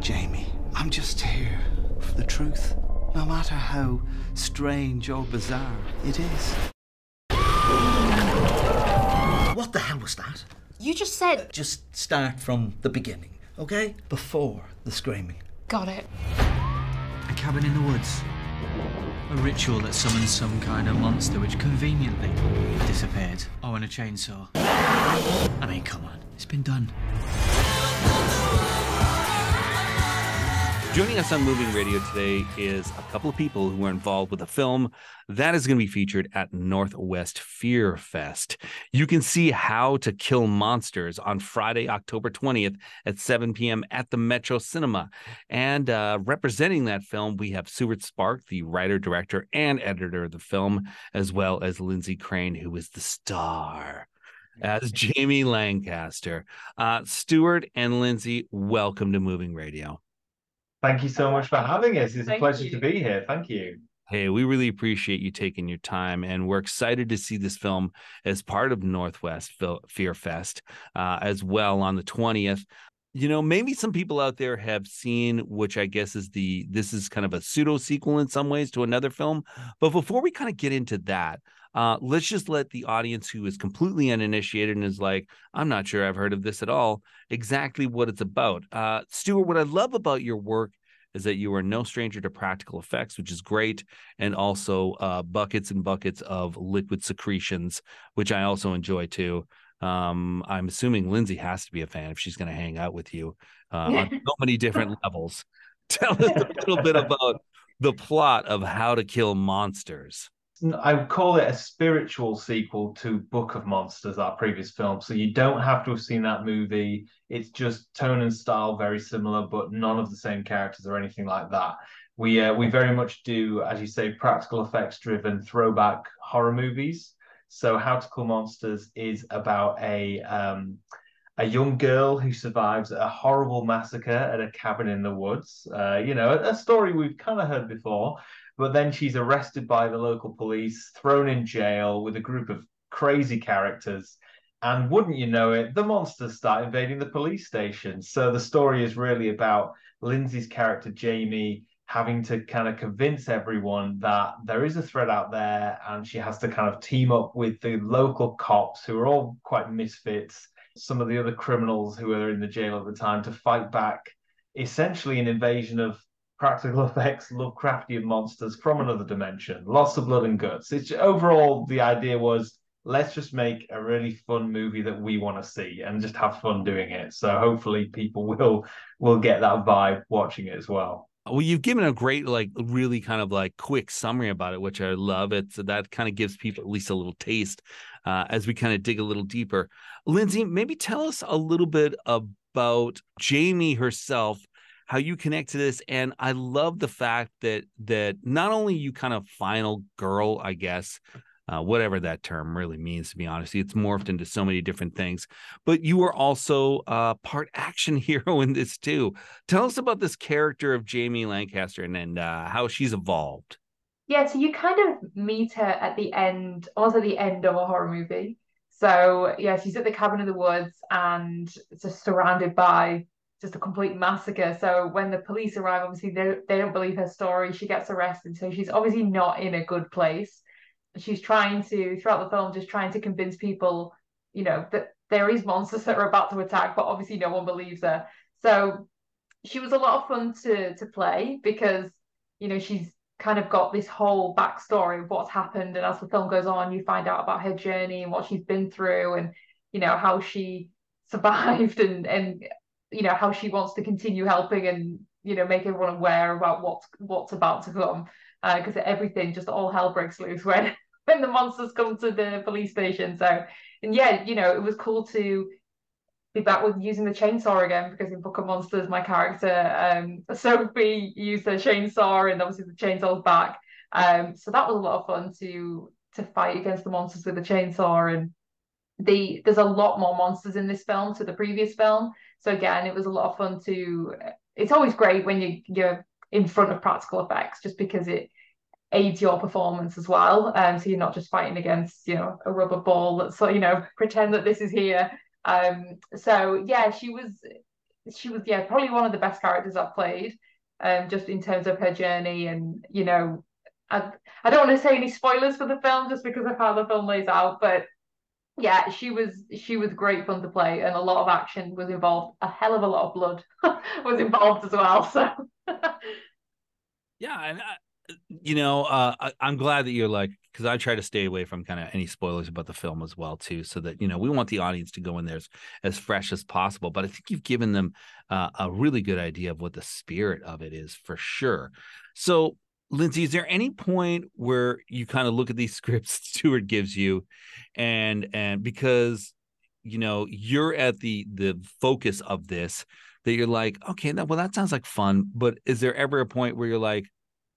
Jamie, I'm just here for the truth, no matter how strange or bizarre it is. What the hell was that? You just said. Just start from the beginning, okay? Before the screaming. Got it. A cabin in the woods. A ritual that summons some kind of monster which conveniently disappeared. Oh, and a chainsaw. I mean, come on. It's been done. Joining us on Moving Radio today is a couple of people who are involved with a film that is going to be featured at Northwest Fear Fest. You can see How to Kill Monsters on Friday, October 20th at 7 p.m. at the Metro Cinema. And uh, representing that film, we have Stuart Sparke, the writer, director, and editor of the film, as well as Lyndsey Craine, who is the star as Jamie Lancaster. Uh, Stuart and Lyndsey, welcome to Moving Radio. Thank you so much for having us. It's Thank a pleasure you. to be here. Thank you. Hey, we really appreciate you taking your time, and we're excited to see this film as part of Northwest Fear Fest uh, as well on the 20th. You know, maybe some people out there have seen, which I guess is the this is kind of a pseudo sequel in some ways to another film. But before we kind of get into that, uh, let's just let the audience who is completely uninitiated and is like, I'm not sure I've heard of this at all, exactly what it's about. Uh, Stuart, what I love about your work is that you are no stranger to practical effects, which is great, and also uh, buckets and buckets of liquid secretions, which I also enjoy too. Um, I'm assuming Lyndsey has to be a fan if she's going to hang out with you uh, on so many different levels. Tell us a little bit about the plot of How to Kill Monsters. I would call it a spiritual sequel to Book of Monsters, our previous film. So you don't have to have seen that movie. It's just tone and style very similar, but none of the same characters or anything like that. We uh, we very much do, as you say, practical effects driven throwback horror movies. So How to Kill Monsters is about a um, a young girl who survives a horrible massacre at a cabin in the woods. Uh, you know, a, a story we've kind of heard before. But then she's arrested by the local police, thrown in jail with a group of crazy characters. And wouldn't you know it, the monsters start invading the police station. So the story is really about Lyndsey's character, Jamie, having to kind of convince everyone that there is a threat out there. And she has to kind of team up with the local cops, who are all quite misfits, some of the other criminals who are in the jail at the time, to fight back essentially an invasion of practical effects, Lovecraftian monsters from another dimension, lots of blood and guts. It's overall the idea was let's just make a really fun movie that we want to see and just have fun doing it. So hopefully people will will get that vibe watching it as well. Well, you've given a great, like, really kind of like quick summary about it, which I love. It's that kind of gives people at least a little taste uh, as we kind of dig a little deeper. Lyndsey, maybe tell us a little bit about Jamie herself how you connect to this and i love the fact that that not only you kind of final girl i guess uh, whatever that term really means to be honest it's morphed into so many different things but you are also uh, part action hero in this too tell us about this character of jamie lancaster and, and uh, how she's evolved Yeah, so you kind of meet her at the end, at the end of a horror movie. So yeah, she's at the cabin in the woods and just surrounded by just a complete massacre. So when the police arrive, obviously they they don't believe her story. She gets arrested, so she's obviously not in a good place. She's trying to throughout the film, just trying to convince people, you know, that there is monsters that are about to attack, but obviously no one believes her. So she was a lot of fun to to play because you know she's kind of got this whole backstory of what's happened, and as the film goes on, you find out about her journey and what she's been through, and you know how she survived and and you know how she wants to continue helping and you know make everyone aware about what's what's about to come. Because uh, everything just all hell breaks loose when when the monsters come to the police station. So and yeah you know it was cool to be back with using the chainsaw again because in Book of Monsters my character um Sophie used her chainsaw and obviously the chainsaw's back. Um so that was a lot of fun to to fight against the monsters with the chainsaw. And the there's a lot more monsters in this film to the previous film so again, it was a lot of fun to. It's always great when you you're in front of practical effects, just because it aids your performance as well. Um, so you're not just fighting against you know a rubber ball. That's you know pretend that this is here. Um, so yeah, she was she was yeah probably one of the best characters I've played. Um, just in terms of her journey and you know, I I don't want to say any spoilers for the film just because of how the film lays out, but yeah, she was she was great fun to play, and a lot of action was involved. A hell of a lot of blood was involved as well. So yeah, and I, you know, uh, I, I'm glad that you're like because I try to stay away from kind of any spoilers about the film as well too, so that you know we want the audience to go in there as, as fresh as possible. But I think you've given them uh, a really good idea of what the spirit of it is for sure. So Lyndsey, is there any point where you kind of look at these scripts Stuart gives you, and and because you know you're at the the focus of this, that you're like, okay, that, well that sounds like fun, but is there ever a point where you're like,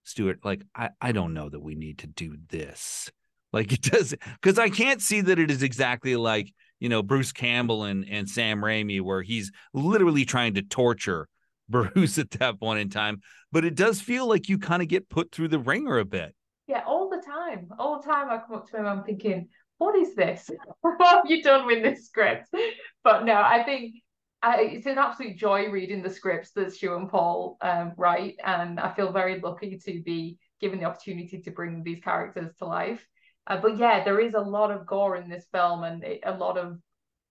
Stuart, like I I don't know that we need to do this, like it does, because I can't see that it is exactly like you know Bruce Campbell and and Sam Raimi, where he's literally trying to torture Bruce at that point in time. But it does feel like you kind of get put through the ringer a bit. Yeah, all the time. All the time I come up to my mum thinking, what is this? what have you done with this script? But no, I think I, it's an absolute joy reading the scripts that Stu and Paul um, write. And I feel very lucky to be given the opportunity to bring these characters to life. Uh, but yeah, there is a lot of gore in this film and it, a lot of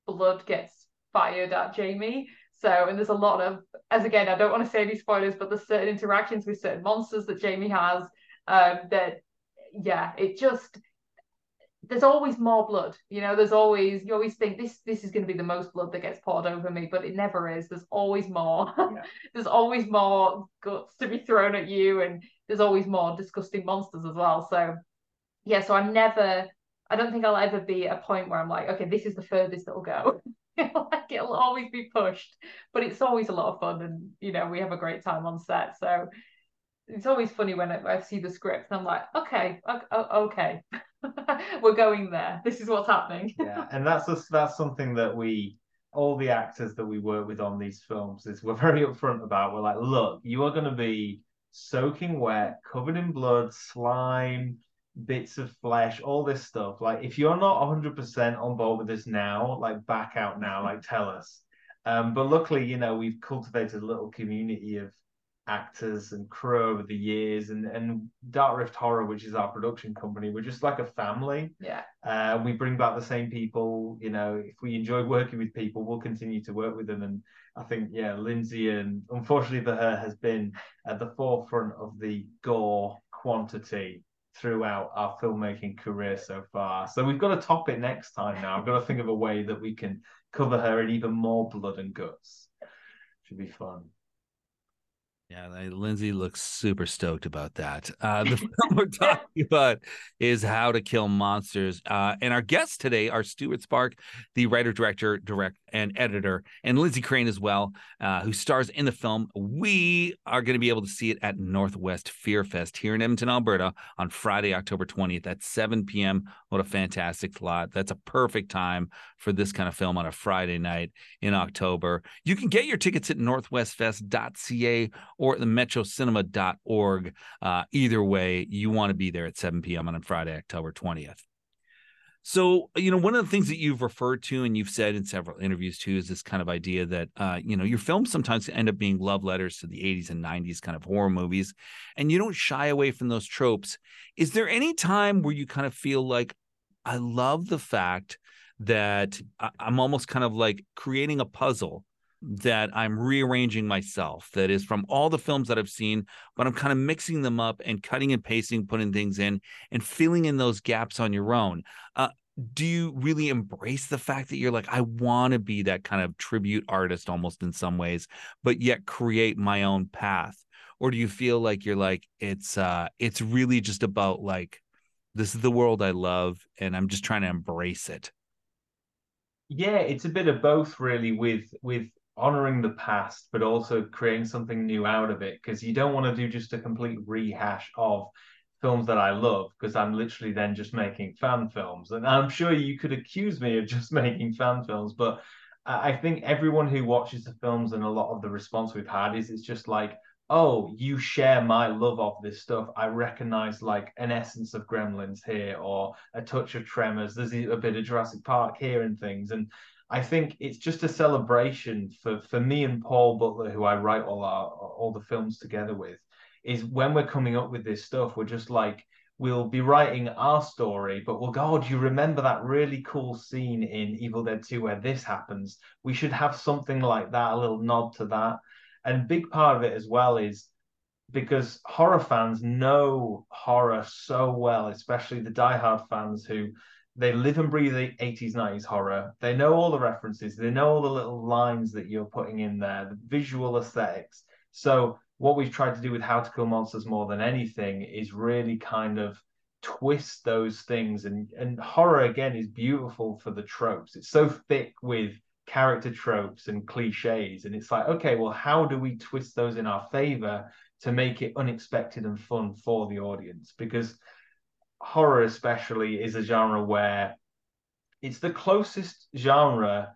blood gets fired at Jamie. So, and there's a lot of, as again, I don't want to say any spoilers, but there's certain interactions with certain monsters that Jamie has um, that, yeah, it just, there's always more blood. You know, there's always, you always think this this is going to be the most blood that gets poured over me, but it never is. There's always more. Yeah. there's always more guts to be thrown at you, and there's always more disgusting monsters as well. So, yeah, so I'm never, I don't think I'll ever be at a point where I'm like, okay, this is the furthest it'll go. like it'll always be pushed, but it's always a lot of fun, and you know we have a great time on set. So it's always funny when I, I see the script and I'm like, okay, okay, we're going there. This is what's happening. yeah, and that's just, that's something that we all the actors that we work with on these films is we're very upfront about. We're like, look, you are going to be soaking wet, covered in blood, slime, bits of flesh, all this stuff. Like, if you're not 100% on board with this now, like, back out now, like, tell us. Um, but luckily, you know, we've cultivated a little community of actors and crew over the years, and and Dark Rift Horror, which is our production company, we're just like a family. Yeah. Uh, we bring back the same people. You know, if we enjoy working with people, we'll continue to work with them. And I think, yeah, Lyndsey, and unfortunately for her, has been at the forefront of the gore quantity throughout our filmmaking career so far. So we've got to top it next time now. I've got to think of a way that we can cover her in even more blood and guts. Should be fun. Yeah, Lyndsey looks super stoked about that. Uh, the film we're talking about is How to Kill Monsters. Uh, and our guests today are Stuart Sparke, the writer, director, direct, and editor, and Lyndsey Craine as well, uh, who stars in the film. We are going to be able to see it at Northwest Fear Fest here in Edmonton, Alberta on Friday, October 20th at 7 p.m. What a fantastic slot. That's a perfect time for this kind of film on a Friday night in October. You can get your tickets at northwestfest.ca or the metrocinema.org. Uh, either way, you want to be there at 7 p.m. on Friday, October 20th. So, you know, one of the things that you've referred to and you've said in several interviews too is this kind of idea that, uh, you know, your films sometimes end up being love letters to the 80s and 90s kind of horror movies, and you don't shy away from those tropes. Is there any time where you kind of feel like, I love the fact that I'm almost kind of like creating a puzzle that I'm rearranging myself that is from all the films that I've seen, but I'm kind of mixing them up and cutting and pasting, putting things in and filling in those gaps on your own. Uh, do you really embrace the fact that you're like, I want to be that kind of tribute artist almost in some ways, but yet create my own path? Or do you feel like you're like, it's uh it's really just about like this is the world I love and I'm just trying to embrace it? yeah it's a bit of both really with with honoring the past, but also creating something new out of it. Because you don't want to do just a complete rehash of films that I love, because I'm literally then just making fan films. And I'm sure you could accuse me of just making fan films, but I think everyone who watches the films and a lot of the response we've had is it's just like oh, you share my love of this stuff. I recognize like an essence of Gremlins here or a touch of Tremors. There's a bit of Jurassic Park here and things. And I think it's just a celebration for for me and Paul Butler, who I write all our all the films together with, is when we're coming up with this stuff, we're just like we'll be writing our story, but we'll go, oh, do you remember that really cool scene in Evil Dead 2 where this happens? We should have something like that, a little nod to that. And big part of it as well is because horror fans know horror so well, especially the diehard fans who they live and breathe the 80s 90s horror. They know all the references. They know all the little lines that you're putting in there the visual aesthetics. So what we've tried to do with how to kill monsters more than anything is really kind of twist those things. And and horror again is beautiful for the tropes. It's so thick with character tropes and cliches. And it's like okay well how do we twist those in our favor to make it unexpected and fun for the audience? Because horror especially is a genre where it's the closest genre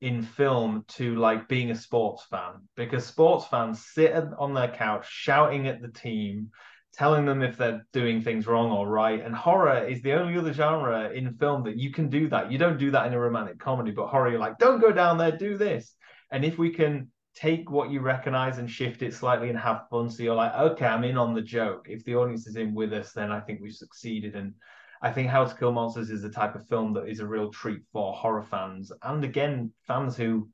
in film to like being a sports fan because sports fans sit on their couch shouting at the team telling them if they're doing things wrong or right and horror is the only other genre in film that you can do that. You don't do that in a romantic comedy but horror you're like don't go down there do this. And if we can take what you recognize and shift it slightly and have fun. So you're like, okay, I'm in on the joke. If the audience is in with us, then I think we've succeeded. And I think How to Kill Monsters is the type of film that is a real treat for horror fans. And again, fans who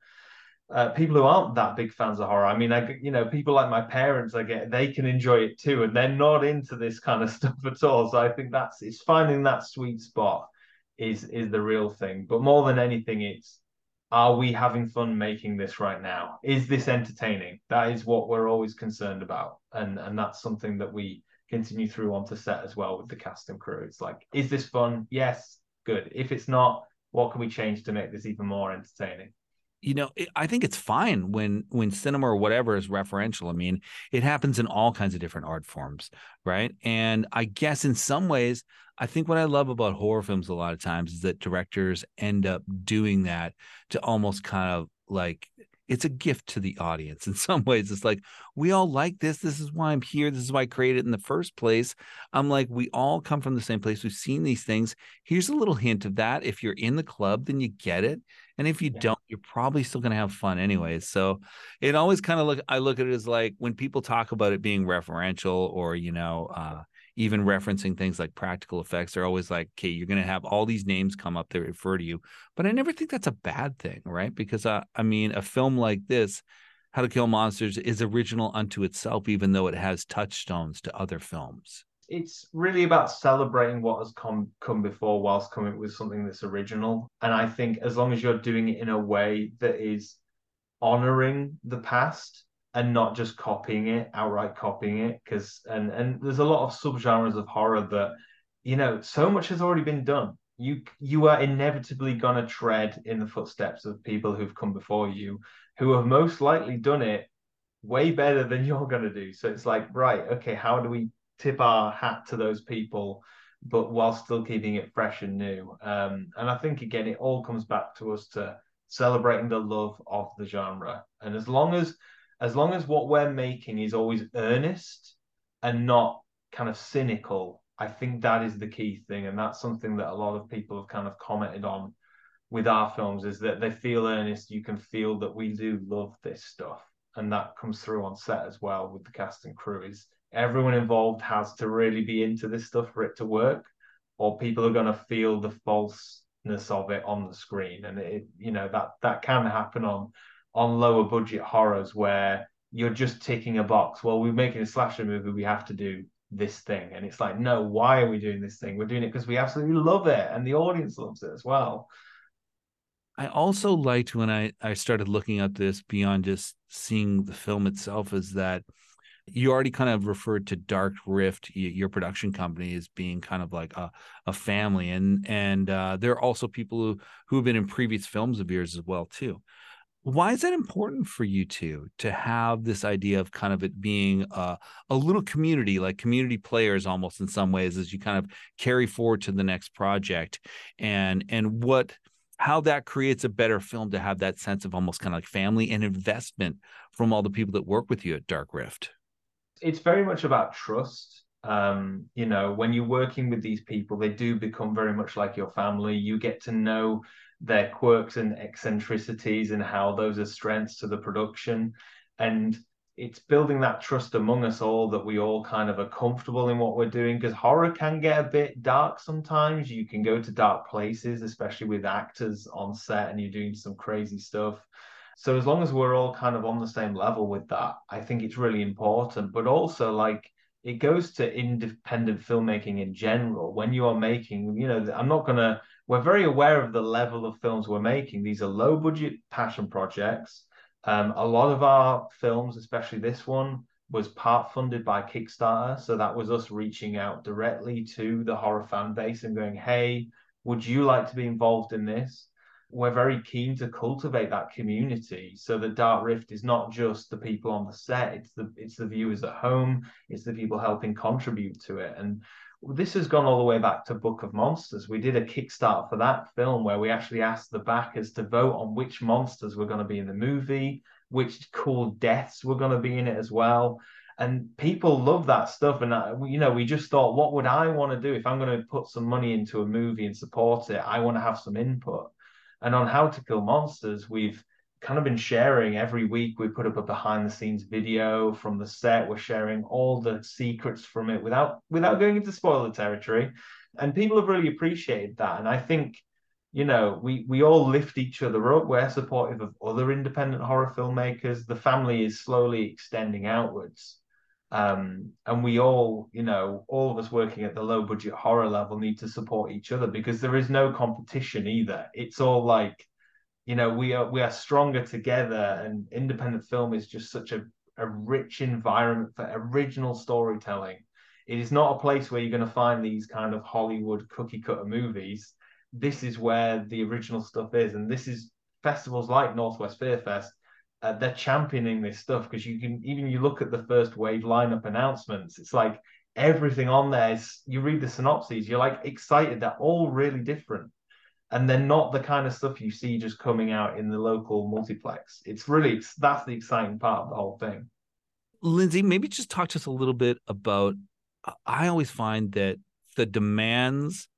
uh, people who aren't that big fans of horror. I mean, I you know, people like my parents, I get they can enjoy it too, and they're not into this kind of stuff at all. So I think that's it's finding that sweet spot is is the real thing. But more than anything, it's are we having fun making this right now? Is this entertaining? That is what we're always concerned about. And and that's something that we continue through onto set as well with the cast and crew. It's like, is this fun? Yes, good. If it's not, what can we change to make this even more entertaining? You know i think it's fine when when cinema or whatever is referential. I mean it happens in all kinds of different art forms right? And i guess in some ways i think what i love about horror films a lot of times is that directors end up doing that to almost kind of like it's a gift to the audience. In some ways it's like we all like this. This is why i'm here. This is why i created it in the first place. I'm like we all come from the same place. We've seen these things. Here's a little hint of that. If you're in the club then you get it and if you yeah. don't you're probably still going to have fun anyways so it always kind of look i look at it as like when people talk about it being referential or you know uh even referencing things like practical effects they're always like okay you're going to have all these names come up that refer to you. But i never think that's a bad thing right? Because uh, i mean a film like this how to kill monsters is original unto itself even though it has touchstones to other films it's really about celebrating what has come come before whilst coming with something that's original and i think as long as you're doing it in a way that is honoring the past and not just copying it, outright copying it. Because and and there's a lot of subgenres of horror that you know so much has already been done. You you are inevitably gonna tread in the footsteps of people who've come before you, who have most likely done it way better than you're gonna do. So it's like right, okay, how do we tip our hat to those people? But while still keeping it fresh and new, um, and I think again, it all comes back to us to celebrating the love of the genre. And as long as as long as what we're making is always earnest and not kind of cynical, I think that is the key thing. And that's something that a lot of people have kind of commented on with our films is that they feel earnest. You can feel that we do love this stuff. And that comes through on set as well with the cast and crew is everyone involved has to really be into this stuff for it to work, or people are going to feel the falseness of it on the screen. And it, you know, that that can happen on on lower budget horrors where you're just ticking a box. Well, we're making a slasher movie, we have to do this thing. And it's like, no, why are we doing this thing? We're doing it because we absolutely love it and the audience loves it as well. I also liked when I, I started looking at this beyond just seeing the film itself is that you already kind of referred to Dark Rift, your production company, as being kind of like a, a family, and and uh, there are also people who who have been in previous films of yours as well too. Why is that important for you two to have this idea of kind of it being a, a little community like community players almost in some ways as you kind of carry forward to the next project? And and what how that creates a better film to have that sense of almost kind of like family and investment from all the people that work with you at dark rift it's very much about trust. Um, you know, when you're working with these people, they do become very much like your family. You get to know their quirks and eccentricities and how those are strengths to the production. And it's building that trust among us all that we all kind of are comfortable in what we're doing because horror can get a bit dark sometimes. You can go to dark places, especially with actors on set and you're doing some crazy stuff. So as long as we're all kind of on the same level with that, I think it's really important. But also like it goes to independent filmmaking in general. When you are making, you know, I'm not gonna we're very aware of the level of films we're making. These are low budget passion projects um, a lot of our films, especially this one, was part funded by Kickstarter. So that was us reaching out directly to the horror fan base and going, hey, would you like to be involved in this? We're very keen to cultivate that community so that Dark Rift is not just the people on the set, it's the it's the viewers at home, it's the people helping contribute to it. And this has gone all the way back to Book of Monsters. We did a Kickstarter for that film where we actually asked the backers to vote on which monsters were going to be in the movie, which cool deaths were going to be in it as well. And people love that stuff. And, uh, you know, we just thought, what would I want to do if I'm going to put some money into a movie and support it? I want to have some input. And on How to Kill Monsters, we've kind of been sharing every week. We put up a behind the scenes video from the set. We're sharing all the secrets from it without without going into spoiler territory. And people have really appreciated that. And I think, you know, we we all lift each other up. We're supportive of other independent horror filmmakers. The family is slowly extending outwards. Um, and we all, you know, all of us working at the low budget horror level need to support each other because there is no competition either. It's all like you know we are we are stronger together and independent film is just such a, a rich environment for original storytelling. It is not a place where you're going to find these kind of hollywood cookie cutter movies. This is where the original stuff is. And this is festivals like northwest fear fest uh, they're championing this stuff because you can even you look at the first wave lineup announcements it's like everything on there is you read the synopses you're like excited they're all really different and they're not the kind of stuff you see just coming out in the local multiplex. It's really that's the exciting part of the whole thing. Lyndsey, maybe just talk to us a little bit about. I always find that the demands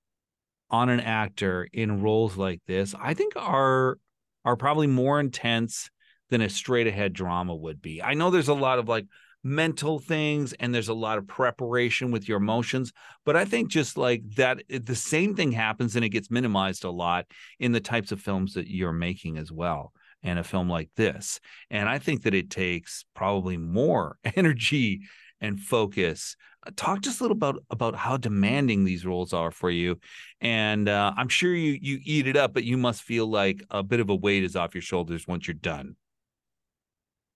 on an actor in roles like this, I think, are are probably more intense than a straight ahead drama would be. I know there's a lot of like mental things and there's a lot of preparation with your emotions but i think just like that the same thing happens and it gets minimized a lot in the types of films that you're making as well and a film like this. And i think that it takes probably more energy and focus. Uh, talk just a little about about how demanding these roles are for you. And uh, i'm sure you you eat it up but you must feel like a bit of a weight is off your shoulders once you're done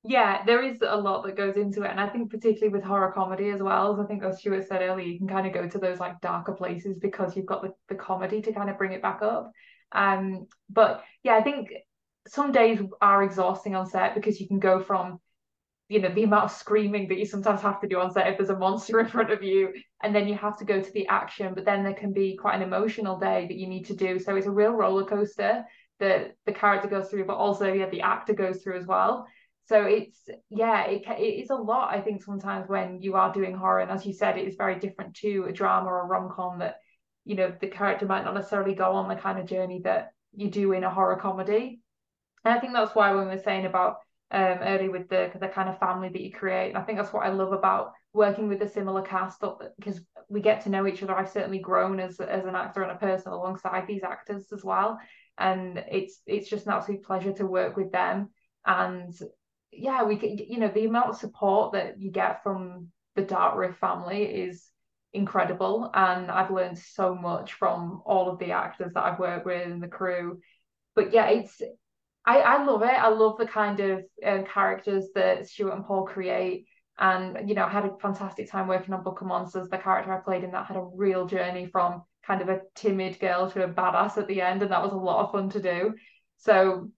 yeah, there is a lot that goes into it. And I think particularly with horror comedy as well, as I think as Stuart said earlier, you can kind of go to those like darker places because you've got the, the comedy to kind of bring it back up. Um, but yeah, I think some days are exhausting on set because you can go from you know the amount of screaming that you sometimes have to do on set if there's a monster in front of you and then you have to go to the action but then there can be quite an emotional day that you need to do so it's a real roller coaster that the character goes through but also yeah the actor goes through as well so it's yeah it, it is a lot i think sometimes when you are doing horror and as you said it is very different to a drama or a rom-com that you know the character might not necessarily go on the kind of journey that you do in a horror comedy. And i think that's why when we were saying about um early with the the kind of family that you create and i think that's what i love about working with a similar cast because we get to know each other. I've certainly grown as as an actor and a person alongside these actors as well. And it's it's just an absolute pleasure to work with them. And yeah, we can, you know, the amount of support that you get from the Dark Rift family is incredible. And I've learned so much from all of the actors that I've worked with and the crew. But yeah, it's, I, I love it. I love the kind of um, characters that Stuart and Paul create. And, you know, I had a fantastic time working on Book of Monsters. The character I played in that had a real journey from kind of a timid girl to a badass at the end. And that was a lot of fun to do. So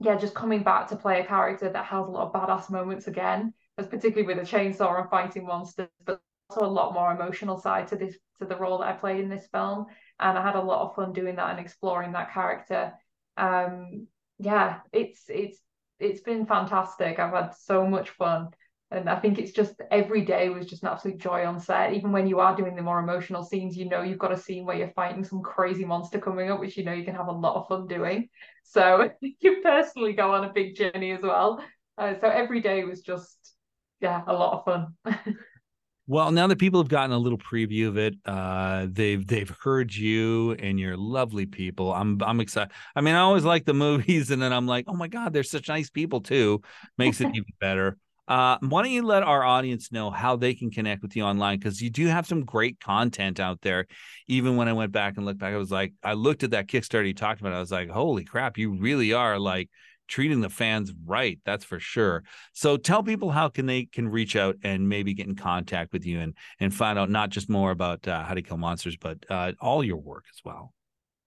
yeah, just coming back to play a character that has a lot of badass moments again, as particularly with a chainsaw and fighting monsters, but also a lot more emotional side to this to the role that I played in this film. And I had a lot of fun doing that and exploring that character. Um, yeah, it's it's it's been fantastic. I've had so much fun. And I think it's just every day was just an absolute joy on set. Even when you are doing the more emotional scenes, you know you've got a scene where you're fighting some crazy monster coming up, which you know you can have a lot of fun doing. So you personally go on a big journey as well. Uh, so every day was just, yeah, a lot of fun. Well, now that people have gotten a little preview of it, uh, they've they've heard you and your lovely people. I'm I'm excited. I mean, I always like the movies, and then I'm like, oh my god, they're such nice people too. Makes it even better. Uh, why don't you let our audience know how they can connect with you online? Because you do have some great content out there. Even when I went back and looked back, I was like, I looked at that Kickstarter you talked about. I was like, holy crap, you really are like treating the fans right that's for sure so tell people how can they can reach out and maybe get in contact with you and and find out not just more about uh, how to kill monsters but uh, all your work as well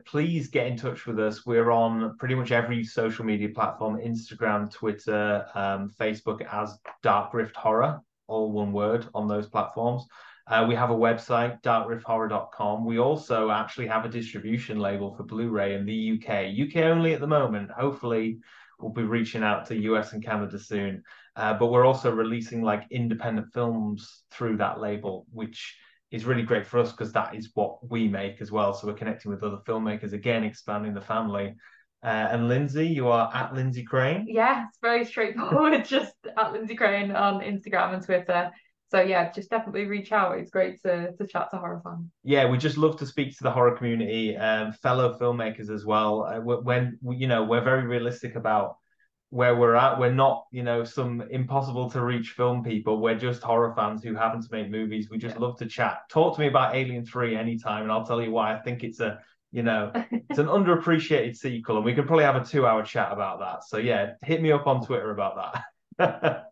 please get in touch with us we're on pretty much every social media platform instagram twitter um, facebook as dark rift horror all one word on those platforms uh, we have a website, darkrifthorror.com. We also actually have a distribution label for Blu-ray in the UK. UK only at the moment. Hopefully, we'll be reaching out to US and Canada soon. Uh, but we're also releasing like independent films through that label, which is really great for us because that is what we make as well. So we're connecting with other filmmakers again, expanding the family. Uh, and Lyndsey, you are at Lyndsey Craine. Yeah, it's very straightforward. just at Lyndsey Craine on Instagram and Twitter. So yeah, just definitely reach out. It's great to to chat to horror fans. Yeah, we just love to speak to the horror community, um, fellow filmmakers as well. Uh, when you know we're very realistic about where we're at. We're not, you know, some impossible to reach film people. We're just horror fans who happen to make movies. We just yeah. love to chat. Talk to me about Alien 3 anytime, and I'll tell you why I think it's a, you know, it's an underappreciated sequel, and we could probably have a two hour chat about that. So yeah, hit me up on Twitter about that.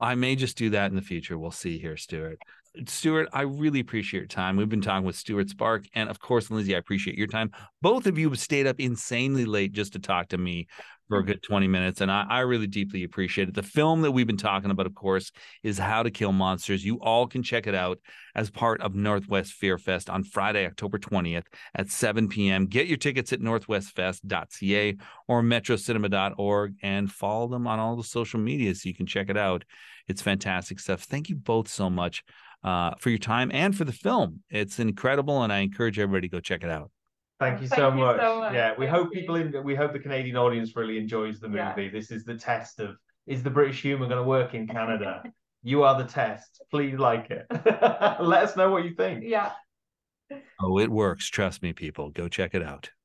I may just do that in the future. We'll see here, Stuart. Stuart, I really appreciate your time. We've been talking with Stuart Sparke, and of course, Lyndsey, I appreciate your time. Both of you have stayed up insanely late just to talk to me for a good 20 minutes. And I, I, really deeply appreciate it. The film that we've been talking about, of course, is How to Kill Monsters. You all can check it out as part of Northwest Fear Fest on Friday, October 20th at 7 p.m. Get your tickets at northwestfest.ca or metrocinema.org and follow them on all the social media so you can check it out. It's fantastic stuff. Thank you both so much uh, for your time and for the film. It's incredible, and I encourage everybody to go check it out. Thank you, Thank so, you much. so, much. Yeah, we Thank hope people in we hope the Canadian audience really enjoys the movie. Yeah. This is the test of is the British humor going to work in Canada? you are the test. Please like it. Let us know what you think. Yeah. Oh, it works. Trust me, people. Go check it out.